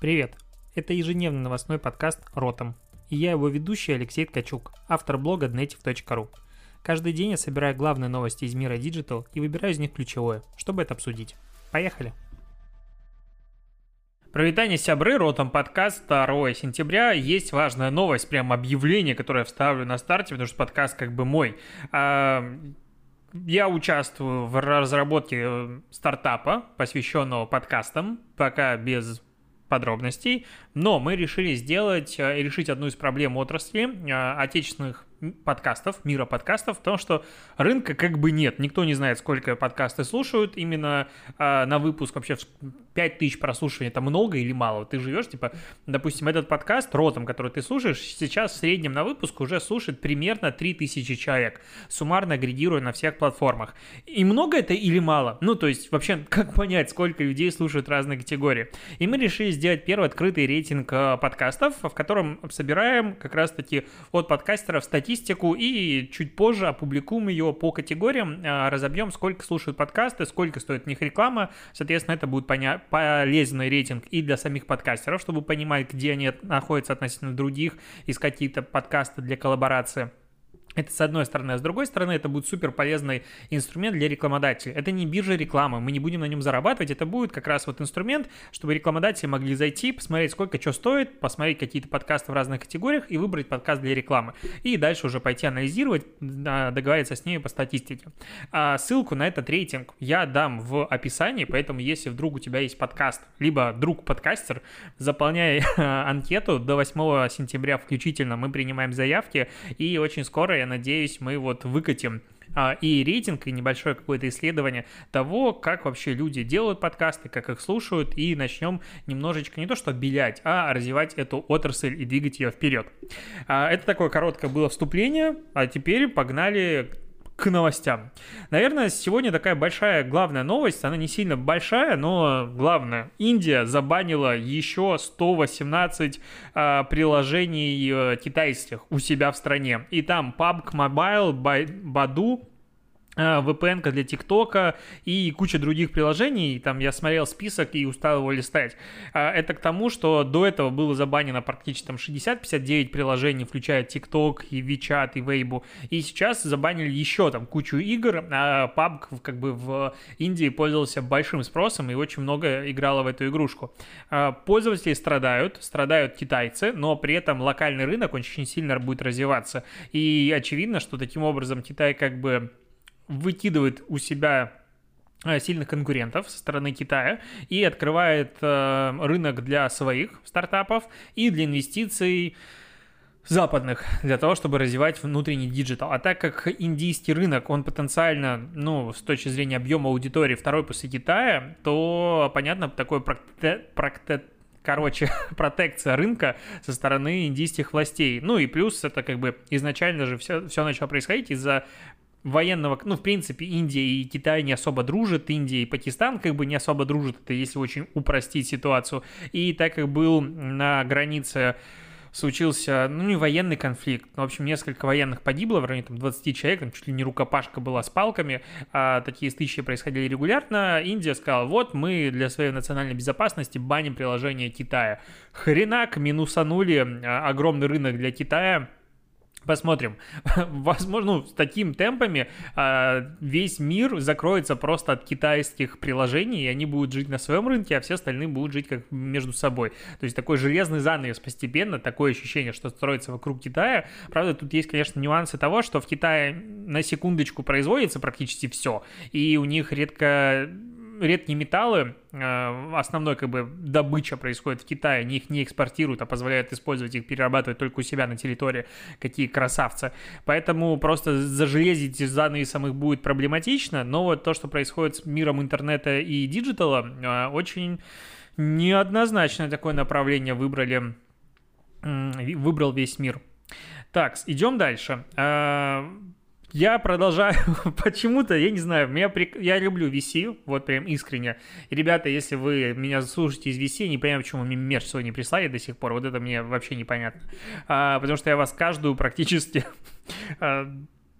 Привет! Это ежедневный новостной подкаст «Ротом». И я его ведущий Алексей Ткачук, автор блога dnetiv.ru. Каждый день я собираю главные новости из мира Digital и выбираю из них ключевое, чтобы это обсудить. Поехали! Провитание сябры, ротом подкаст 2 сентября. Есть важная новость, прям объявление, которое я вставлю на старте, потому что подкаст как бы мой. А, я участвую в разработке э, стартапа, посвященного подкастам, пока без подробностей, но мы решили сделать, э, решить одну из проблем отрасли э, отечественных подкастов, мира подкастов, в том, что рынка как бы нет. Никто не знает, сколько подкасты слушают. Именно э, на выпуск вообще 5 тысяч прослушиваний это много или мало? Ты живешь, типа, допустим, этот подкаст ротом, который ты слушаешь, сейчас в среднем на выпуск уже слушает примерно 3 тысячи человек, суммарно агрегируя на всех платформах. И много это или мало? Ну, то есть, вообще, как понять, сколько людей слушают разные категории? И мы решили сделать первый открытый рейтинг э, подкастов, в котором собираем как раз-таки от подкастеров статьи статистику и чуть позже опубликуем ее по категориям, а, разобьем, сколько слушают подкасты, сколько стоит в них реклама. Соответственно, это будет поня- полезный рейтинг и для самих подкастеров, чтобы понимать, где они находятся относительно других, искать какие-то подкасты для коллаборации. Это с одной стороны, а с другой стороны, это будет супер полезный инструмент для рекламодателей. Это не биржа рекламы, мы не будем на нем зарабатывать, это будет как раз вот инструмент, чтобы рекламодатели могли зайти, посмотреть, сколько что стоит, посмотреть какие-то подкасты в разных категориях и выбрать подкаст для рекламы. И дальше уже пойти анализировать, договориться с ними по статистике. А ссылку на этот рейтинг я дам в описании, поэтому если вдруг у тебя есть подкаст, либо друг-подкастер, заполняй анкету до 8 сентября включительно, мы принимаем заявки, и очень скоро я надеюсь, мы вот выкатим а, и рейтинг, и небольшое какое-то исследование того, как вообще люди делают подкасты, как их слушают, и начнем немножечко не то что обелять, а развивать эту отрасль и двигать ее вперед. А, это такое короткое было вступление, а теперь погнали к новостям. Наверное, сегодня такая большая главная новость, она не сильно большая, но главная. Индия забанила еще 118 э, приложений э, китайских у себя в стране. И там PUBG Mobile, Badu, VPN для ТикТока и куча других приложений. Там я смотрел список и устал его листать. А, это к тому, что до этого было забанено практически там 60-59 приложений, включая ТикТок и WeChat и Weibo. И сейчас забанили еще там кучу игр. А PUBG как бы в Индии пользовался большим спросом и очень много играло в эту игрушку. А, пользователи страдают, страдают китайцы, но при этом локальный рынок очень сильно будет развиваться. И очевидно, что таким образом Китай как бы выкидывает у себя э, сильных конкурентов со стороны Китая и открывает э, рынок для своих стартапов и для инвестиций западных для того, чтобы развивать внутренний digital. А так как индийский рынок, он потенциально, ну, с точки зрения объема аудитории второй после Китая, то, понятно, такой практе, короче, протекция рынка со стороны индийских властей. Ну и плюс это как бы изначально же все, все начало происходить из-за военного, ну, в принципе, Индия и Китай не особо дружат, Индия и Пакистан как бы не особо дружат, это если очень упростить ситуацию. И так как был на границе случился, ну, не военный конфликт, но, в общем, несколько военных погибло, в районе там 20 человек, там чуть ли не рукопашка была с палками, а такие стычки происходили регулярно, Индия сказала, вот, мы для своей национальной безопасности баним приложение Китая. Хренак, минусанули а, огромный рынок для Китая, Посмотрим. Возможно, ну, с такими темпами э, весь мир закроется просто от китайских приложений, и они будут жить на своем рынке, а все остальные будут жить как между собой. То есть такой железный занавес постепенно, такое ощущение, что строится вокруг Китая. Правда, тут есть, конечно, нюансы того, что в Китае на секундочку производится практически все, и у них редко редкие металлы, э, основной как бы добыча происходит в Китае, они их не экспортируют, а позволяют использовать их, перерабатывать только у себя на территории, какие красавцы. Поэтому просто зажелезить занавесом их будет проблематично, но вот то, что происходит с миром интернета и digital а, э, очень неоднозначное такое направление выбрали, выбрал весь мир. Так, идем дальше. Я продолжаю почему-то, я не знаю, меня прик... я люблю VC, вот прям искренне. И, ребята, если вы меня слушаете из VC, не понимаю, почему мне мерч не прислали до сих пор, вот это мне вообще непонятно. А, потому что я вас каждую практически а,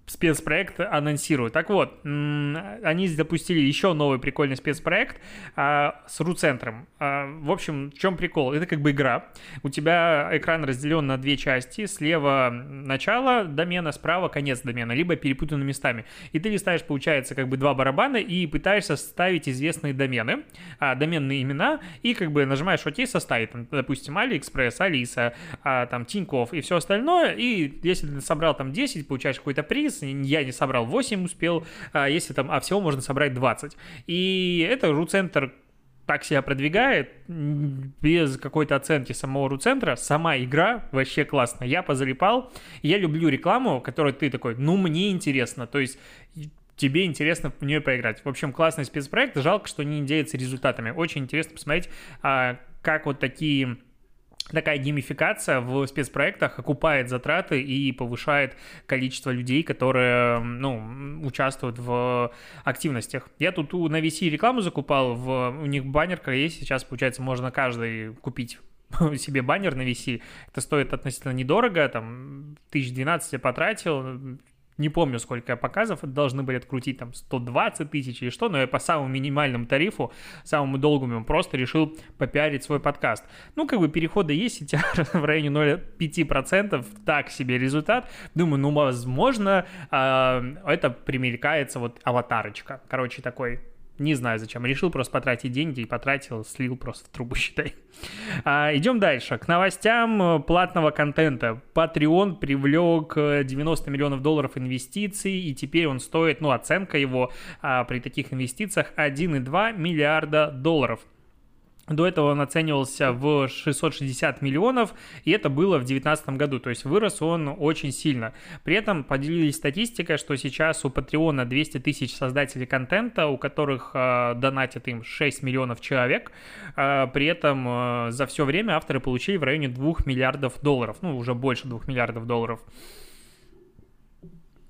спецпроект анонсируют. Так вот, они запустили еще новый прикольный спецпроект а, с ру-центром. А, в общем, в чем прикол? Это как бы игра. У тебя экран разделен на две части. Слева начало домена, справа конец домена, либо перепутаны местами. И ты листаешь, получается, как бы два барабана и пытаешься ставить известные домены, а, доменные имена, и как бы нажимаешь OK составить, там, допустим, AliExpress, Алиса, а, там, Тинькофф и все остальное. И если ты собрал там 10, получаешь какой-то приз, раз я не собрал 8 успел, а если там, а всего можно собрать 20. И это ру-центр так себя продвигает, без какой-то оценки самого ру-центра, сама игра вообще классная. Я позалипал, я люблю рекламу, которую ты такой, ну, мне интересно, то есть тебе интересно в нее поиграть. В общем, классный спецпроект, жалко, что не делится результатами. Очень интересно посмотреть, а, как вот такие такая геймификация в спецпроектах окупает затраты и повышает количество людей, которые ну, участвуют в активностях. Я тут на VC рекламу закупал, в, у них баннерка есть, сейчас, получается, можно каждый купить себе баннер на VC. Это стоит относительно недорого, там, 1012 я потратил, не помню, сколько показов должны были открутить, там, 120 тысяч или что, но я по самому минимальному тарифу, самому долгому, просто решил попиарить свой подкаст. Ну, как бы переходы есть, CTR в районе 0,5%, так себе результат. Думаю, ну, возможно, э, это примелькается вот аватарочка. Короче, такой не знаю зачем. Решил просто потратить деньги и потратил, слил просто в трубу, считай. А, идем дальше. К новостям э, платного контента. Patreon привлек 90 э, миллионов долларов инвестиций, и теперь он стоит, ну, оценка его а, при таких инвестициях 1,2 миллиарда долларов. До этого он оценивался в 660 миллионов, и это было в 2019 году, то есть вырос он очень сильно. При этом поделились статистикой, что сейчас у Патреона 200 тысяч создателей контента, у которых э, донатят им 6 миллионов человек. Э, при этом э, за все время авторы получили в районе 2 миллиардов долларов, ну уже больше 2 миллиардов долларов.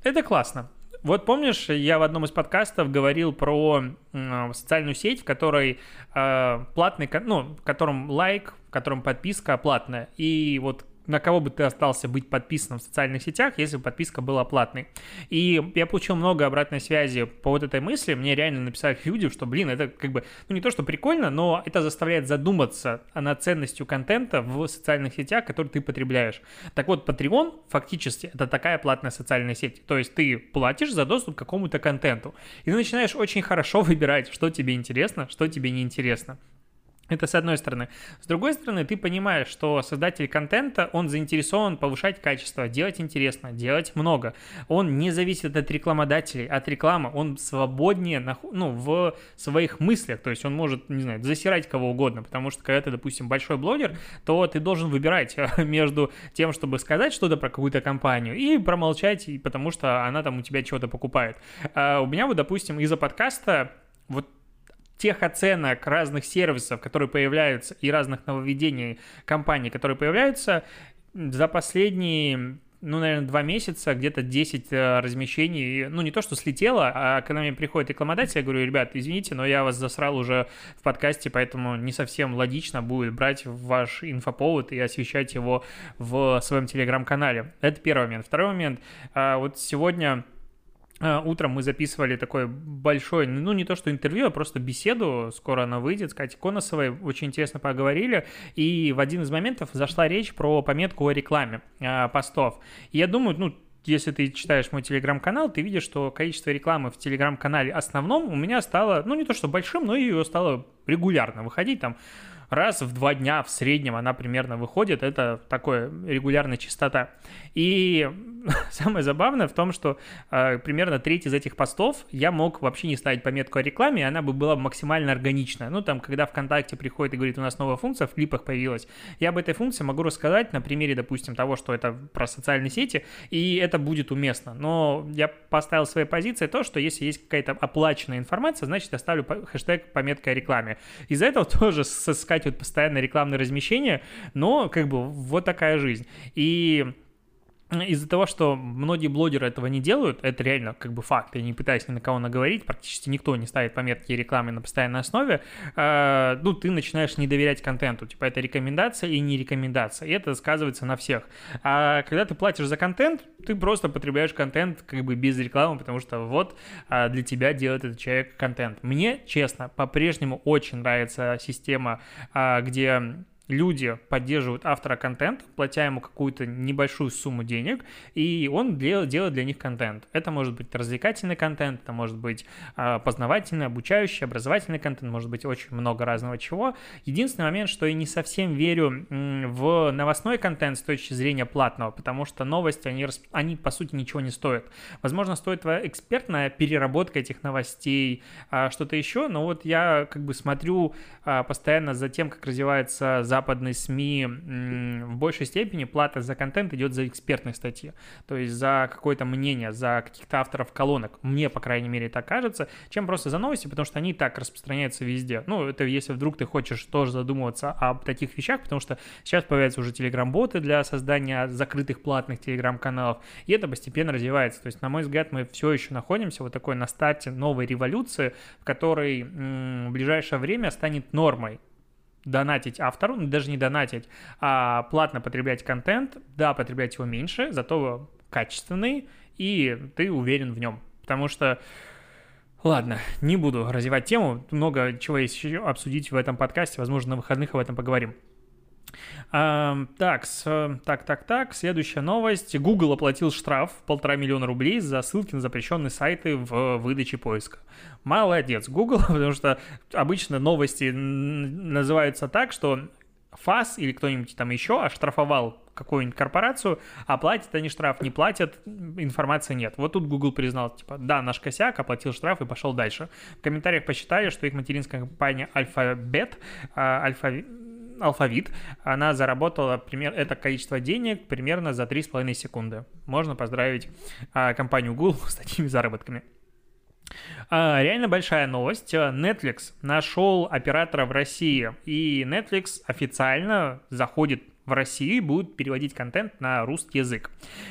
Это классно. Вот помнишь, я в одном из подкастов говорил про э, социальную сеть, в которой э, платный, ну, в котором лайк, в котором подписка платная. И вот на кого бы ты остался быть подписанным в социальных сетях, если бы подписка была платной. И я получил много обратной связи по вот этой мысли. Мне реально написали люди, что, блин, это как бы, ну не то, что прикольно, но это заставляет задуматься над ценностью контента в социальных сетях, которые ты потребляешь. Так вот, Patreon фактически это такая платная социальная сеть. То есть ты платишь за доступ к какому-то контенту. И ты начинаешь очень хорошо выбирать, что тебе интересно, что тебе не интересно. Это с одной стороны. С другой стороны, ты понимаешь, что создатель контента, он заинтересован повышать качество, делать интересно, делать много. Он не зависит от рекламодателей, от рекламы. Он свободнее ну, в своих мыслях. То есть он может, не знаю, засирать кого угодно. Потому что когда ты, допустим, большой блогер, то ты должен выбирать между тем, чтобы сказать что-то про какую-то компанию и промолчать, потому что она там у тебя чего-то покупает. А у меня вот, допустим, из-за подкаста вот тех оценок разных сервисов, которые появляются, и разных нововведений компаний, которые появляются, за последние ну, наверное, два месяца, где-то 10 э, размещений, ну, не то, что слетело, а когда мне приходит рекламодатель, я говорю, ребят, извините, но я вас засрал уже в подкасте, поэтому не совсем логично будет брать ваш инфоповод и освещать его в своем телеграм-канале. Это первый момент. Второй момент, а, вот сегодня утром мы записывали такой большой, ну не то что интервью, а просто беседу, скоро она выйдет, с Катей Коносовой, очень интересно поговорили, и в один из моментов зашла речь про пометку о рекламе э, постов. Я думаю, ну, если ты читаешь мой телеграм-канал, ты видишь, что количество рекламы в телеграм-канале основном у меня стало, ну не то что большим, но ее стало регулярно выходить, там раз в два дня в среднем она примерно выходит, это такое регулярная частота. И самое забавное в том, что э, примерно треть из этих постов я мог вообще не ставить пометку о рекламе, она бы была максимально органичная. Ну, там, когда ВКонтакте приходит и говорит, у нас новая функция в клипах появилась, я об этой функции могу рассказать на примере, допустим, того, что это про социальные сети, и это будет уместно. Но я поставил своей позиции то, что если есть какая-то оплаченная информация, значит, я ставлю хэштег пометка о рекламе. Из-за этого тоже соскакивают постоянно рекламные размещения, но как бы вот такая жизнь. И из-за того, что многие блогеры этого не делают, это реально как бы факт, я не пытаюсь ни на кого наговорить, практически никто не ставит пометки рекламы на постоянной основе, э, ну, ты начинаешь не доверять контенту, типа это рекомендация и не рекомендация, и это сказывается на всех. А когда ты платишь за контент, ты просто потребляешь контент как бы без рекламы, потому что вот э, для тебя делает этот человек контент. Мне, честно, по-прежнему очень нравится система, э, где люди поддерживают автора контента, платя ему какую-то небольшую сумму денег, и он делает, для них контент. Это может быть развлекательный контент, это может быть э, познавательный, обучающий, образовательный контент, может быть очень много разного чего. Единственный момент, что я не совсем верю в новостной контент с точки зрения платного, потому что новости, они, они по сути ничего не стоят. Возможно, стоит твоя экспертная переработка этих новостей, э, что-то еще, но вот я как бы смотрю э, постоянно за тем, как развивается западные СМИ в большей степени плата за контент идет за экспертные статьи, то есть за какое-то мнение, за каких-то авторов колонок, мне, по крайней мере, так кажется, чем просто за новости, потому что они и так распространяются везде. Ну, это если вдруг ты хочешь тоже задумываться об таких вещах, потому что сейчас появляются уже телеграм-боты для создания закрытых платных телеграм-каналов, и это постепенно развивается. То есть, на мой взгляд, мы все еще находимся вот такой на старте новой революции, в которой в ближайшее время станет нормой донатить автору, ну, даже не донатить, а платно потреблять контент, да, потреблять его меньше, зато качественный, и ты уверен в нем. Потому что Ладно, не буду развивать тему, много чего есть еще обсудить в этом подкасте, возможно, на выходных об этом поговорим. Так, так, так, так, следующая новость. Google оплатил штраф в полтора миллиона рублей за ссылки на запрещенные сайты в выдаче поиска. Молодец, Google, потому что обычно новости называются так, что ФАС или кто-нибудь там еще оштрафовал какую-нибудь корпорацию, а платят они штраф, не платят, информации нет. Вот тут Google признал, типа, да, наш косяк, оплатил штраф и пошел дальше. В комментариях посчитали, что их материнская компания Alphabet, Альфа алфавит, она заработала пример, это количество денег примерно за 3,5 секунды. Можно поздравить а, компанию Google с такими заработками. А, реально большая новость. Netflix нашел оператора в России, и Netflix официально заходит в России будут переводить контент на русский язык.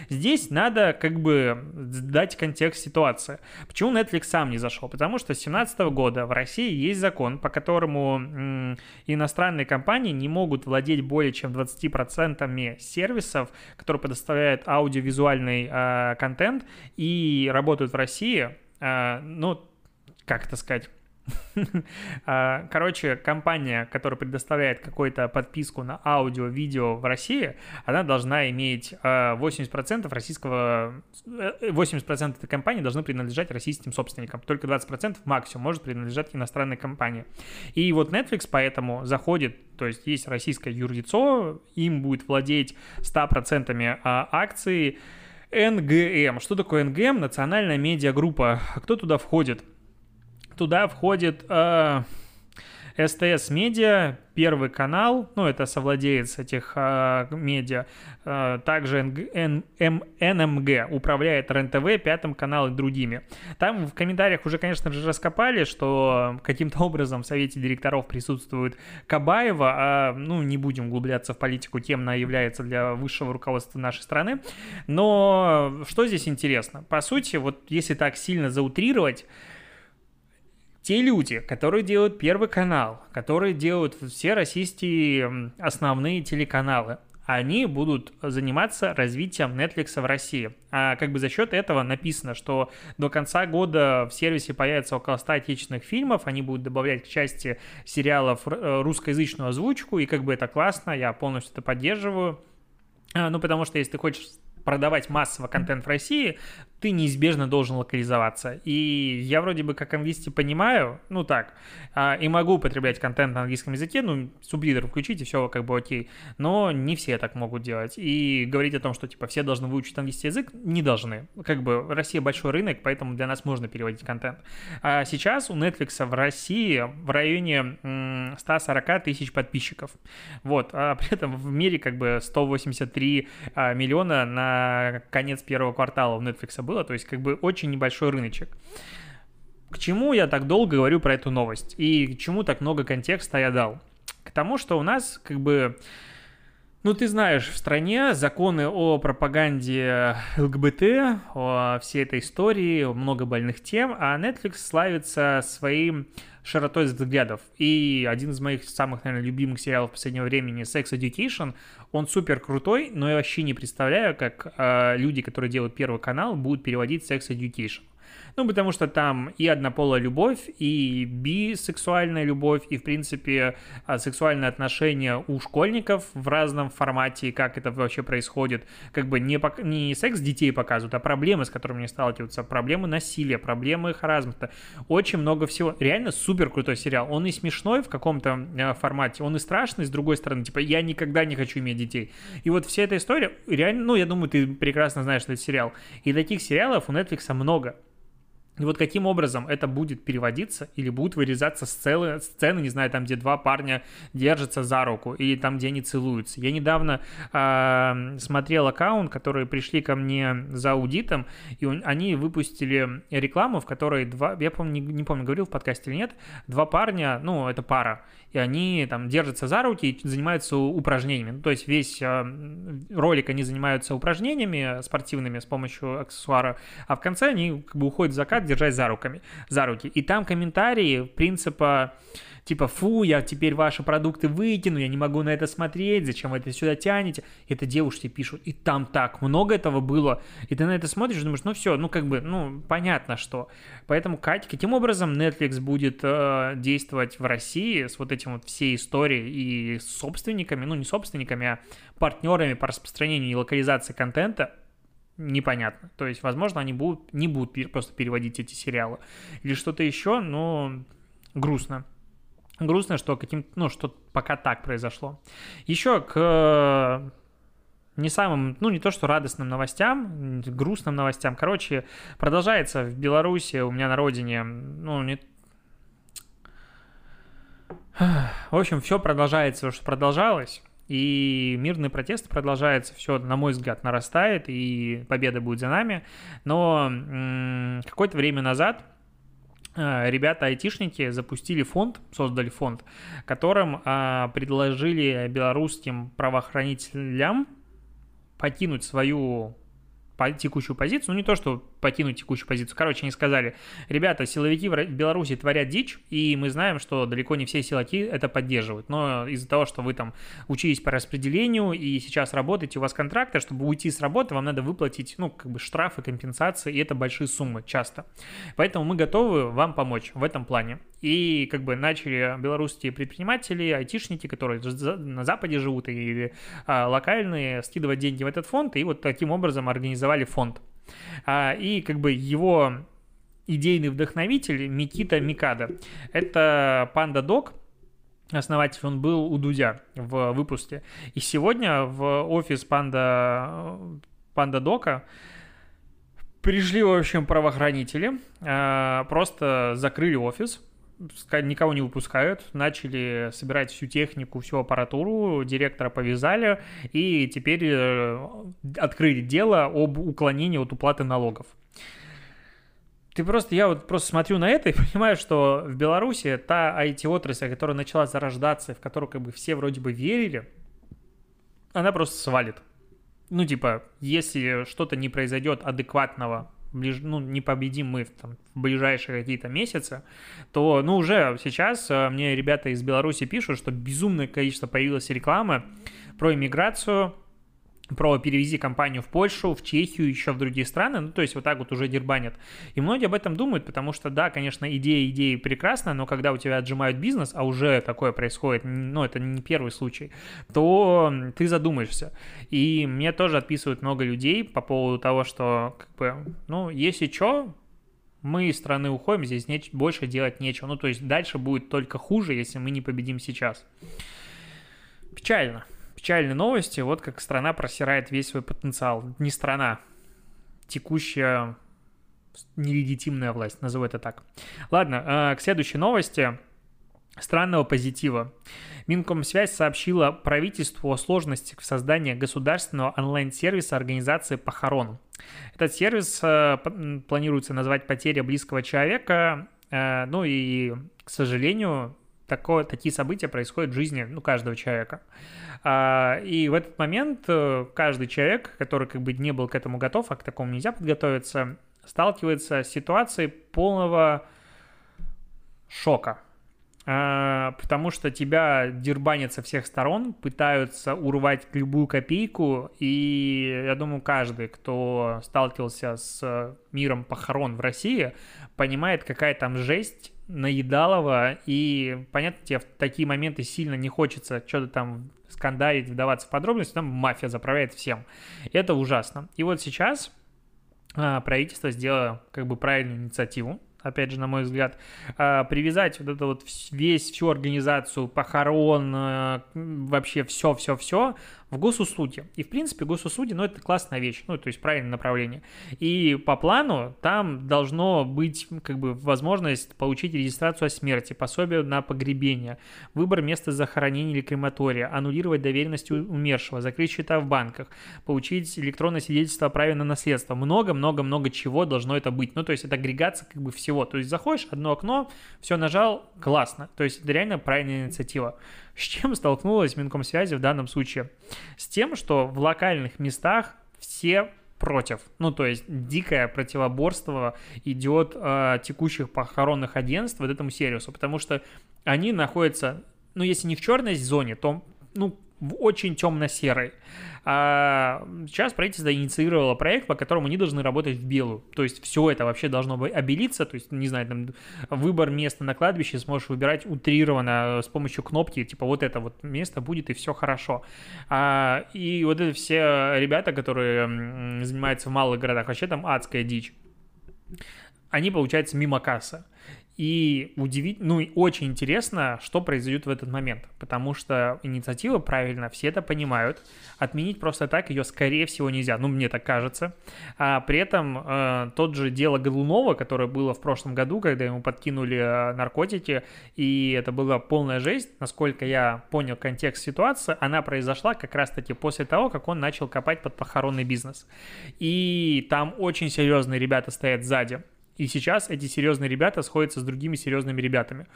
Здесь надо как бы дать контекст ситуации. Почему Netflix сам не зашел? Потому что с 2017 года в России есть закон, по которому м, иностранные компании не могут владеть более чем 20% сервисов, которые предоставляют аудиовизуальный э, контент и работают в России. Э, ну, как это сказать? А, короче, компания, которая предоставляет какую-то подписку на аудио, видео в России, она должна иметь 80% а, российского... 80% э, этой компании должны принадлежать российским собственникам. Только 20% максимум может принадлежать иностранной компании. И вот Netflix поэтому заходит, то есть есть российское юрлицо, им будет владеть 100% а, акций НГМ. Что такое НГМ? Национальная медиагруппа. Кто туда входит? Туда входит э, СТС Медиа, Первый канал, ну, это совладелец этих э, медиа, э, также Н, Н, НМГ управляет РЕН-ТВ, Пятым каналом и другими. Там в комментариях уже, конечно же, раскопали, что каким-то образом в совете директоров присутствует Кабаева, а, ну, не будем углубляться в политику, тем она является для высшего руководства нашей страны. Но что здесь интересно? По сути, вот если так сильно заутрировать, те люди, которые делают Первый канал, которые делают все российские основные телеканалы, они будут заниматься развитием Netflix в России. А как бы за счет этого написано, что до конца года в сервисе появится около 100 отечественных фильмов, они будут добавлять к части сериалов э, русскоязычную озвучку, и как бы это классно, я полностью это поддерживаю. А, ну, потому что если ты хочешь продавать массово контент в России, ты неизбежно должен локализоваться. И я вроде бы как английский понимаю, ну так, а, и могу употреблять контент на английском языке, ну, субтитры включите, все как бы окей. Но не все так могут делать. И говорить о том, что типа все должны выучить английский язык, не должны. Как бы Россия большой рынок, поэтому для нас можно переводить контент. А сейчас у Netflix в России в районе 140 тысяч подписчиков. Вот, а при этом в мире как бы 183 а, миллиона на конец первого квартала у Netflix было было, то есть как бы очень небольшой рыночек. К чему я так долго говорю про эту новость и к чему так много контекста я дал? К тому, что у нас как бы Ну, ты знаешь, в стране законы о пропаганде ЛГБТ, о всей этой истории, много больных тем, а Netflix славится своим широтой взглядов. И один из моих самых, наверное, любимых сериалов последнего времени Sex Education, он супер крутой, но я вообще не представляю, как э, люди, которые делают первый канал, будут переводить Sex Education. Ну, потому что там и однополая любовь, и бисексуальная любовь, и, в принципе, а, сексуальные отношения у школьников в разном формате, как это вообще происходит. Как бы не, пок- не секс детей показывают, а проблемы, с которыми они сталкиваются, проблемы насилия, проблемы харазмата. Очень много всего. Реально супер крутой сериал. Он и смешной в каком-то э, формате, он и страшный, с другой стороны. Типа, я никогда не хочу иметь детей. И вот вся эта история, реально, ну, я думаю, ты прекрасно знаешь этот сериал. И таких сериалов у Netflix много. И вот каким образом это будет переводиться или будут вырезаться сцены, сцены, не знаю, там, где два парня держатся за руку или там, где они целуются. Я недавно э, смотрел аккаунт, которые пришли ко мне за аудитом, и он, они выпустили рекламу, в которой два, я помню, не, не помню, говорил в подкасте или нет, два парня, ну, это пара, и они там держатся за руки и занимаются упражнениями. Ну, то есть весь э, ролик они занимаются упражнениями спортивными с помощью аксессуара, а в конце они как бы уходят в закат, держась за руками, за руки. И там комментарии принципа типа, фу, я теперь ваши продукты выкину, я не могу на это смотреть, зачем вы это сюда тянете? Это девушки пишут, и там так много этого было, и ты на это смотришь и думаешь, ну все, ну как бы, ну понятно что. Поэтому, Катя, каким образом Netflix будет э, действовать в России с вот этим вот всей историей и собственниками, ну не собственниками, а партнерами по распространению и локализации контента, непонятно. То есть, возможно, они будут, не будут просто переводить эти сериалы. Или что-то еще, но грустно грустно, что каким ну, что пока так произошло. Еще к э, не самым, ну, не то что радостным новостям, грустным новостям. Короче, продолжается в Беларуси, у меня на родине, ну, не... В общем, все продолжается, что продолжалось. И мирный протест продолжается, все, на мой взгляд, нарастает, и победа будет за нами. Но какое-то время назад Э, ребята айтишники запустили фонд, создали фонд, которым а, предложили белорусским правоохранителям покинуть свою текущую позицию, ну не то, что покинуть текущую позицию. Короче, они сказали, ребята, силовики в Беларуси творят дичь, и мы знаем, что далеко не все силовики это поддерживают. Но из-за того, что вы там учились по распределению и сейчас работаете, у вас контракты, чтобы уйти с работы, вам надо выплатить, ну, как бы штрафы, компенсации, и это большие суммы часто. Поэтому мы готовы вам помочь в этом плане. И как бы начали белорусские предприниматели, айтишники, которые на Западе живут, или а, локальные, скидывать деньги в этот фонд, и вот таким образом организовали фонд. А, и как бы его идейный вдохновитель Микита Микада. Это Панда Док, основатель, он был у Дудя в выпуске. И сегодня в офис Панда, Панда Дока пришли, в общем, правоохранители, а, просто закрыли офис, никого не выпускают, начали собирать всю технику, всю аппаратуру, директора повязали, и теперь э, открыли дело об уклонении от уплаты налогов. Ты просто, я вот просто смотрю на это и понимаю, что в Беларуси та IT-отрасль, которая начала зарождаться, в которую как бы все вроде бы верили, она просто свалит. Ну, типа, если что-то не произойдет адекватного ближ... ну, не победим мы в, там, в ближайшие какие-то месяцы, то, ну, уже сейчас э, мне ребята из Беларуси пишут, что безумное количество появилось рекламы про иммиграцию, про перевези компанию в Польшу, в Чехию, еще в другие страны, ну, то есть вот так вот уже дербанят. И многие об этом думают, потому что, да, конечно, идея идеи прекрасна, но когда у тебя отжимают бизнес, а уже такое происходит, ну, это не первый случай, то ты задумаешься. И мне тоже отписывают много людей по поводу того, что, как бы, ну, если что, мы из страны уходим, здесь не, больше делать нечего. Ну, то есть дальше будет только хуже, если мы не победим сейчас. Печально печальные новости. Вот как страна просирает весь свой потенциал. Не страна, текущая нелегитимная власть, назову это так. Ладно, э, к следующей новости странного позитива. Минкомсвязь сообщила правительству о сложностях в создании государственного онлайн-сервиса организации похорон. Этот сервис э, планируется назвать «Потеря близкого человека», э, ну и, к сожалению, такое, такие события происходят в жизни ну, каждого человека. А, и в этот момент э, каждый человек, который как бы не был к этому готов, а к такому нельзя подготовиться, сталкивается с ситуацией полного шока. А, потому что тебя дербанят со всех сторон, пытаются урвать любую копейку, и я думаю, каждый, кто сталкивался с миром похорон в России, понимает, какая там жесть наедалова, и, понятно, тебе в такие моменты сильно не хочется что-то там скандалить, вдаваться в подробности, там мафия заправляет всем. Это ужасно. И вот сейчас а, правительство сделало как бы правильную инициативу, опять же, на мой взгляд, а, привязать вот это вот весь, всю организацию похорон, а, вообще все-все-все в госуслуги. И, в принципе, госуслуги, ну, это классная вещь, ну, то есть правильное направление. И по плану там должно быть, как бы, возможность получить регистрацию о смерти, пособие на погребение, выбор места захоронения или крематория, аннулировать доверенность умершего, закрыть счета в банках, получить электронное свидетельство о праве на наследство. Много-много-много чего должно это быть. Ну, то есть это агрегация, как бы, всего. То есть заходишь, одно окно, все нажал, классно. То есть это реально правильная инициатива. С чем столкнулась Минкомсвязи в данном случае? С тем, что в локальных местах все против. Ну, то есть дикое противоборство идет э, текущих похоронных агентств вот этому сервису, потому что они находятся, ну, если не в черной зоне, то, ну, очень темно-серой. А сейчас правительство инициировало проект, по которому они должны работать в белую. То есть все это вообще должно быть обелиться, то есть, не знаю, там выбор места на кладбище сможешь выбирать утрированно с помощью кнопки, типа вот это вот место будет и все хорошо. А, и вот это все ребята, которые занимаются в малых городах, вообще там адская дичь они, получается, мимо кассы. И удивить, ну и очень интересно, что произойдет в этот момент, потому что инициатива правильно, все это понимают, отменить просто так ее скорее всего нельзя, ну мне так кажется. А при этом э, тот же дело Голунова, которое было в прошлом году, когда ему подкинули э, наркотики, и это была полная жесть, насколько я понял контекст ситуации, она произошла как раз-таки после того, как он начал копать под похоронный бизнес. И там очень серьезные ребята стоят сзади и сейчас эти серьезные ребята сходятся с другими серьезными ребятами.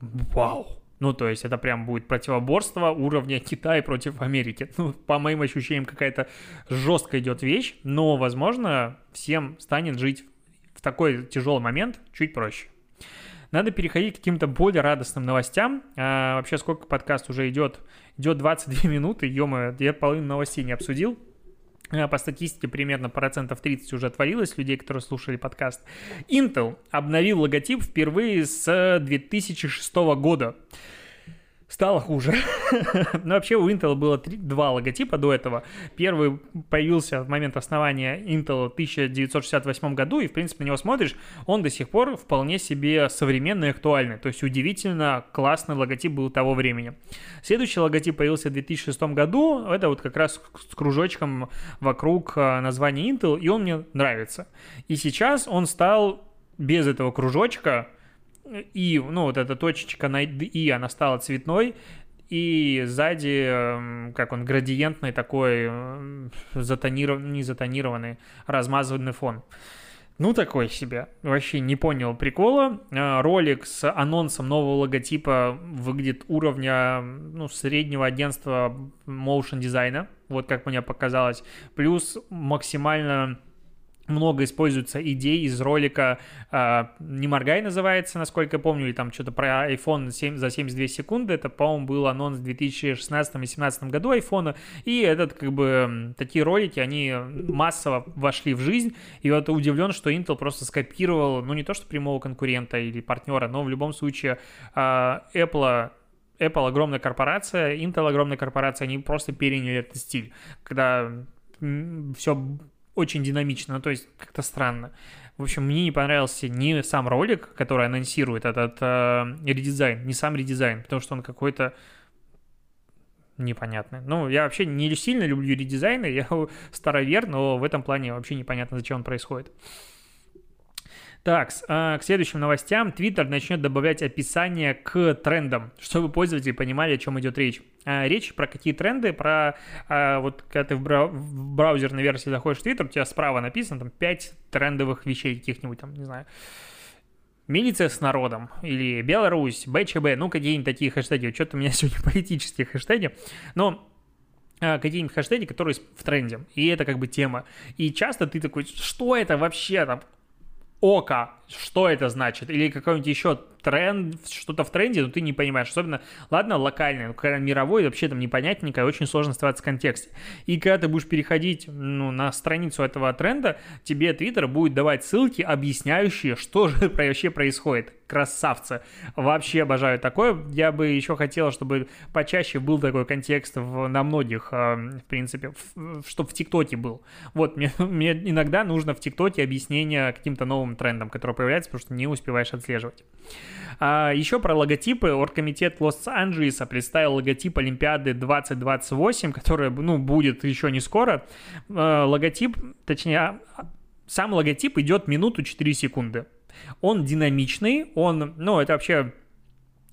Вау! Ну, то есть это прям будет противоборство уровня Китая против Америки. Ну, по моим ощущениям, какая-то жесткая идет вещь, но, возможно, всем станет жить в такой тяжелый момент чуть проще. Надо переходить к каким-то более радостным новостям. А, вообще, сколько подкаст уже идет? Идет 22 минуты, ё я половину новостей не обсудил. Э, по статистике примерно процентов 30 уже отвалилось людей, которые слушали подкаст. Intel обновил логотип впервые с 2006 года стало хуже. Но вообще у Intel было три, два логотипа до этого. Первый появился в момент основания Intel в 1968 году, и, в принципе, на него смотришь, он до сих пор вполне себе современный и актуальный. То есть удивительно классный логотип был того времени. Следующий логотип появился в 2006 году. Это вот как раз с кружочком вокруг э, названия Intel, и он мне нравится. И сейчас он стал без этого кружочка, и, ну, вот эта точечка на И, она стала цветной, и сзади, эм, как он, градиентный такой, эм, затонированный, не затонированный, размазанный фон. Ну, такой себе. Вообще не понял прикола. Э, ролик с анонсом нового логотипа выглядит уровня ну, среднего агентства motion дизайна. Вот как мне показалось. Плюс максимально много используется идей из ролика э, «Не моргай» называется, насколько я помню, или там что-то про iPhone 7, за 72 секунды. Это, по-моему, был анонс в 2016-2017 году iPhone. И этот, как бы, такие ролики, они массово вошли в жизнь. И вот удивлен, что Intel просто скопировал, ну, не то что прямого конкурента или партнера, но в любом случае э, Apple Apple огромная корпорация, Intel огромная корпорация, они просто переняли этот стиль, когда все очень динамично, ну, то есть как-то странно. В общем, мне не понравился ни сам ролик, который анонсирует этот э, редизайн, не сам редизайн, потому что он какой-то непонятный. Ну, я вообще не сильно люблю редизайны, я старовер, но в этом плане вообще непонятно, зачем он происходит. Так, а, к следующим новостям. Twitter начнет добавлять описание к трендам, чтобы пользователи понимали, о чем идет речь. А, речь про какие тренды, про а, вот когда ты в, брау- в браузерной версии заходишь в Twitter, у тебя справа написано там 5 трендовых вещей каких-нибудь там, не знаю, милиция с народом или Беларусь, БЧБ, ну какие-нибудь такие хэштеги. Что-то у меня сегодня политические хэштеги. Но какие-нибудь хэштеги, которые в тренде. И это как бы тема. И часто ты такой, что это вообще там? Ока, что это значит? Или какой-нибудь еще тренд, что-то в тренде, но ты не понимаешь. Особенно, ладно, локальный, но когда мировой, вообще там непонятненько, и очень сложно оставаться в контексте. И когда ты будешь переходить ну, на страницу этого тренда, тебе Твиттер будет давать ссылки, объясняющие, что же вообще происходит. Красавцы. Вообще обожаю такое. Я бы еще хотел, чтобы почаще был такой контекст в, на многих, а, в принципе, чтобы в ТикТоке был. Вот, мне, мне иногда нужно в ТикТоке объяснение каким-то новым трендам, которые появляются, потому что не успеваешь отслеживать. А, еще про логотипы. Оргкомитет Лос-Анджелеса представил логотип Олимпиады 2028, которая, ну, будет еще не скоро. А, логотип, точнее, сам логотип идет минуту 4 секунды. Он динамичный, он, ну, это вообще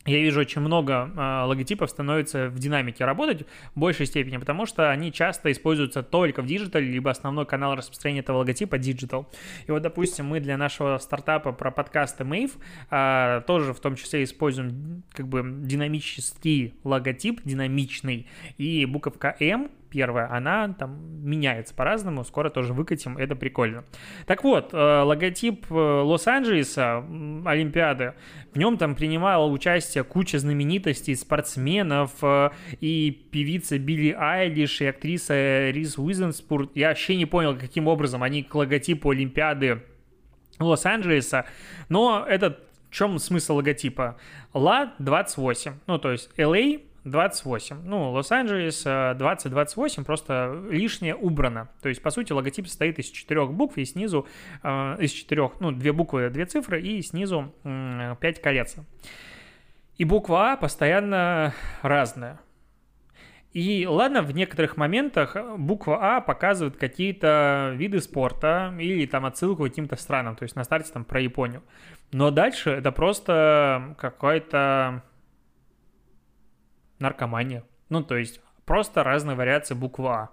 я вижу очень много э, логотипов становится в динамике работать в большей степени, потому что они часто используются только в digital е, либо основной канал распространения этого логотипа digital. И вот, допустим, мы для нашего стартапа про подкасты Mave э, тоже в том числе используем как бы динамический логотип, динамичный, и буковка М первая, она там меняется по-разному, скоро тоже выкатим, это прикольно. Так вот, э, логотип э, Лос-Анджелеса, Олимпиады, в нем там принимала участие куча знаменитостей, спортсменов, э, и певица Билли Айлиш, и актриса Риз Уизенспурт. Я вообще не понял, каким образом они к логотипу Олимпиады Лос-Анджелеса, но это в чем смысл логотипа? ЛА-28, ну то есть LA 28. Ну, Лос-Анджелес 2028 э, просто лишнее убрано. То есть, по сути, логотип состоит из четырех букв и снизу, э, из четырех, ну, две буквы, две цифры и снизу э, пять колец. И буква А постоянно разная. И ладно, в некоторых моментах буква А показывает какие-то виды спорта или там отсылку к каким-то странам, то есть на старте там про Японию. Но дальше это просто какой-то наркомания. Ну, то есть просто разные вариации буквы А.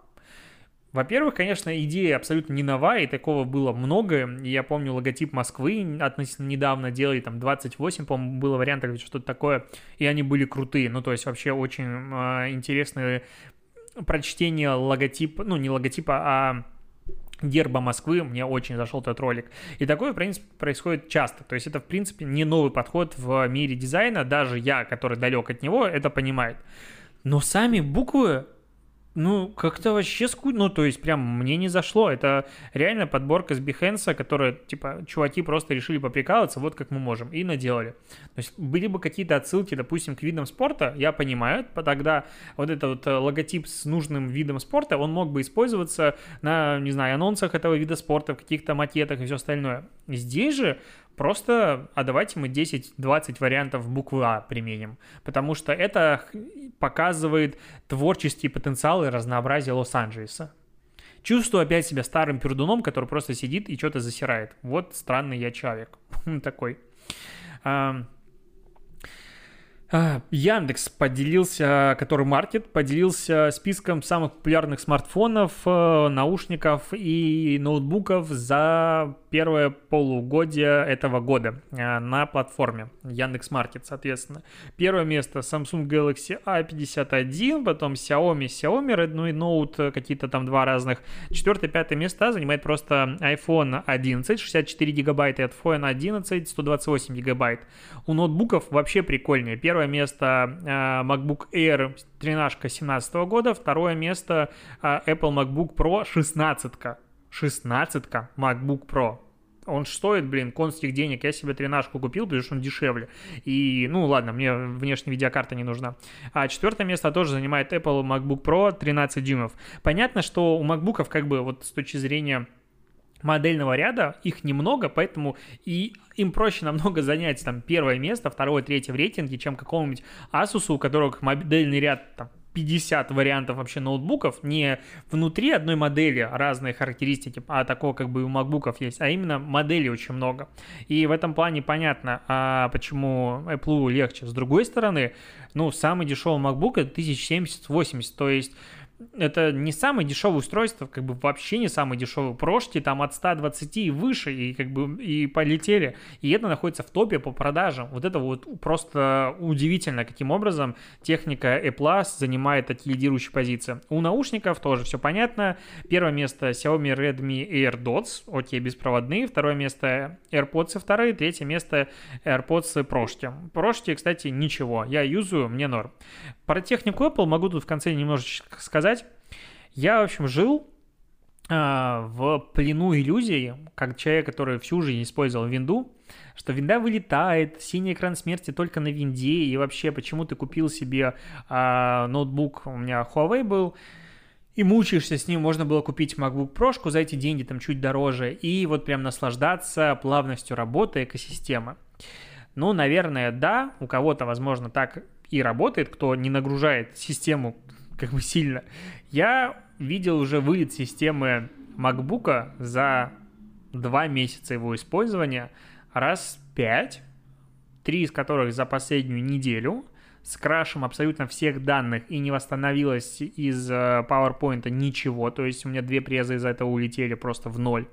Во-первых, конечно, идея абсолютно не новая, и такого было много. Я помню логотип Москвы относительно недавно делали, там 28, по-моему, было вариантов, что-то такое, и они были крутые. Ну, то есть вообще очень э, интересное прочтение логотипа, ну, не логотипа, а герба Москвы, мне очень зашел этот ролик. И такое, в принципе, происходит часто. То есть это, в принципе, не новый подход в мире дизайна. Даже я, который далек от него, это понимает. Но сами буквы ну, как-то вообще скучно, ну, то есть прям мне не зашло. Это реально подборка с Behance, которая, типа, чуваки просто решили поприкалываться, вот как мы можем, и наделали. То есть были бы какие-то отсылки, допустим, к видам спорта, я понимаю, тогда вот этот вот э, логотип с нужным видом спорта, он мог бы использоваться на, не знаю, анонсах этого вида спорта, в каких-то макетах и все остальное. Здесь же Просто, а давайте мы 10-20 вариантов буквы А применим, потому что это показывает творческий потенциал и разнообразие Лос-Анджелеса. Чувствую опять себя старым пердуном, который просто сидит и что-то засирает. Вот странный я человек такой. А, Яндекс поделился, который маркет, поделился списком самых популярных смартфонов, э, наушников и ноутбуков за первое полугодие этого года э, на платформе Яндекс Маркет, соответственно. Первое место Samsung Galaxy A51, потом Xiaomi, Xiaomi Redmi Note, э, какие-то там два разных. Четвертое, пятое место занимает просто iPhone 11, 64 гигабайта, iPhone 11, 128 гигабайт. У ноутбуков вообще прикольнее. Первое Первое место э, MacBook Air 13 17 года. Второе место э, Apple MacBook Pro 16. 16 MacBook Pro он стоит, блин, конских денег. Я себе тренажку купил, потому что он дешевле. И, ну, ладно, мне внешняя видеокарта не нужна. А четвертое место тоже занимает Apple MacBook Pro 13 дюймов. Понятно, что у MacBook'ов как бы вот с точки зрения модельного ряда, их немного, поэтому и им проще намного занять там первое место, второе, третье в рейтинге, чем какому-нибудь Asus, у которых модельный ряд там 50 вариантов вообще ноутбуков, не внутри одной модели разные характеристики, а такого как бы у макбуков есть, а именно моделей очень много. И в этом плане понятно, а почему Apple легче. С другой стороны, ну, самый дешевый MacBook это 1070-80, то есть это не самое дешевое устройство, как бы вообще не самое дешевое. Прошки там от 120 и выше, и как бы и полетели. И это находится в топе по продажам. Вот это вот просто удивительно, каким образом техника A Plus занимает такие лидирующие позиции. У наушников тоже все понятно. Первое место Xiaomi Redmi AirDots, окей, беспроводные. Второе место AirPods вторые. Третье место AirPods прошки. Прошки, кстати, ничего. Я юзаю, мне норм. Про технику Apple могу тут в конце немножечко сказать. Я, в общем, жил а, в плену иллюзий, как человек, который всю жизнь использовал винду, что винда вылетает, синий экран смерти только на винде, и вообще, почему ты купил себе а, ноутбук, у меня Huawei был, и мучаешься с ним, можно было купить MacBook Pro за эти деньги, там чуть дороже, и вот прям наслаждаться плавностью работы экосистемы. Ну, наверное, да, у кого-то, возможно, так и работает, кто не нагружает систему как бы сильно. Я видел уже вылет системы MacBook за два месяца его использования. Раз пять, три из которых за последнюю неделю, с крашем абсолютно всех данных. И не восстановилось из э, PowerPoint ничего, то есть у меня две презы из этого улетели просто в ноль.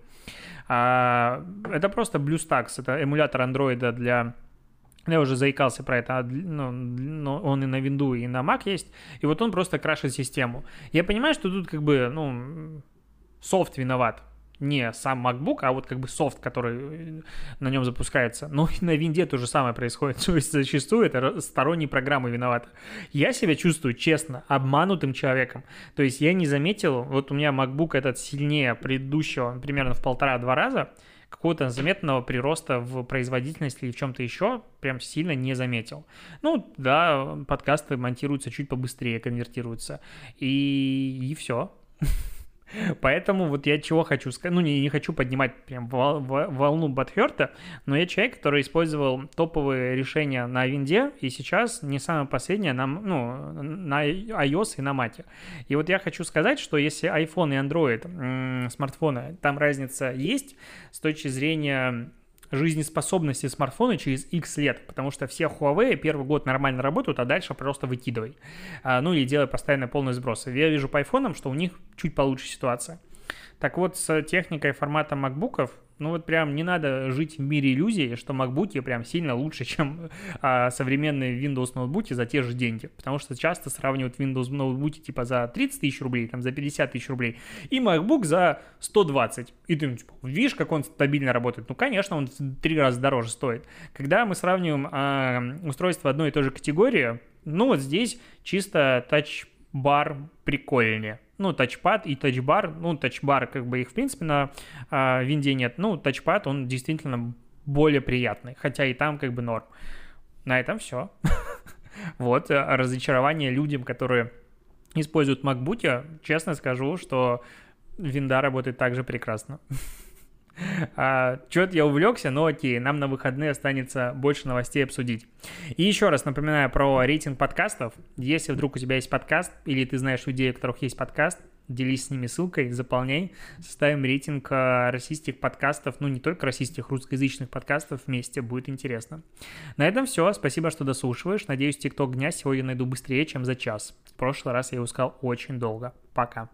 А, это просто BlueStacks, это эмулятор андроида для я уже заикался про это, ну, ну, он и на винду, и на Mac есть, и вот он просто крашит систему. Я понимаю, что тут как бы, ну, софт виноват, не сам MacBook, а вот как бы софт, который э, на нем запускается. Но и на винде то же самое происходит. То есть зачастую это сторонние программы виноваты. Я себя чувствую, честно, обманутым человеком. То есть я не заметил, вот у меня MacBook этот сильнее предыдущего примерно в полтора-два раза, какого-то заметного прироста в производительности или в чем-то еще прям сильно не заметил. Ну, да, подкасты монтируются чуть побыстрее, конвертируются. И, и все. Поэтому вот я чего хочу сказать, ну не, не хочу поднимать прям волну Батхерта, но я человек, который использовал топовые решения на винде, и сейчас не самое последнее на, ну, на iOS и на Mac. И вот я хочу сказать, что если iPhone и Android смартфоны, там разница есть с точки зрения жизнеспособности смартфона через X лет, потому что все Huawei первый год нормально работают, а дальше просто выкидывай. А, ну или делай постоянно полный сброс. Я вижу по айфонам, что у них чуть получше ситуация. Так вот, с техникой формата макбуков ну вот прям не надо жить в мире иллюзий, что MacBook прям сильно лучше, чем а, современные Windows ноутбуки за те же деньги. Потому что часто сравнивают Windows ноутбуки типа за 30 тысяч рублей, там за 50 тысяч рублей, и MacBook за 120. И ты типа, видишь, как он стабильно работает? Ну, конечно, он в три раза дороже стоит. Когда мы сравниваем а, устройства одной и той же категории, ну вот здесь чисто тач-бар прикольнее ну, тачпад и тачбар, ну, тачбар, как бы их, в принципе, на э, винде нет, ну, тачпад, он действительно более приятный, хотя и там как бы норм. На этом все. Вот, э, разочарование людям, которые используют MacBook, честно скажу, что винда работает также прекрасно. А, Чего-то я увлекся, но окей, нам на выходные останется больше новостей обсудить. И еще раз напоминаю про рейтинг подкастов. Если вдруг у тебя есть подкаст, или ты знаешь людей, у которых есть подкаст, делись с ними ссылкой, заполняй, составим рейтинг а, российских подкастов, ну не только российских, русскоязычных подкастов вместе, будет интересно. На этом все, спасибо, что дослушиваешь, надеюсь, тикток дня сегодня найду быстрее, чем за час. В прошлый раз я его искал очень долго. Пока.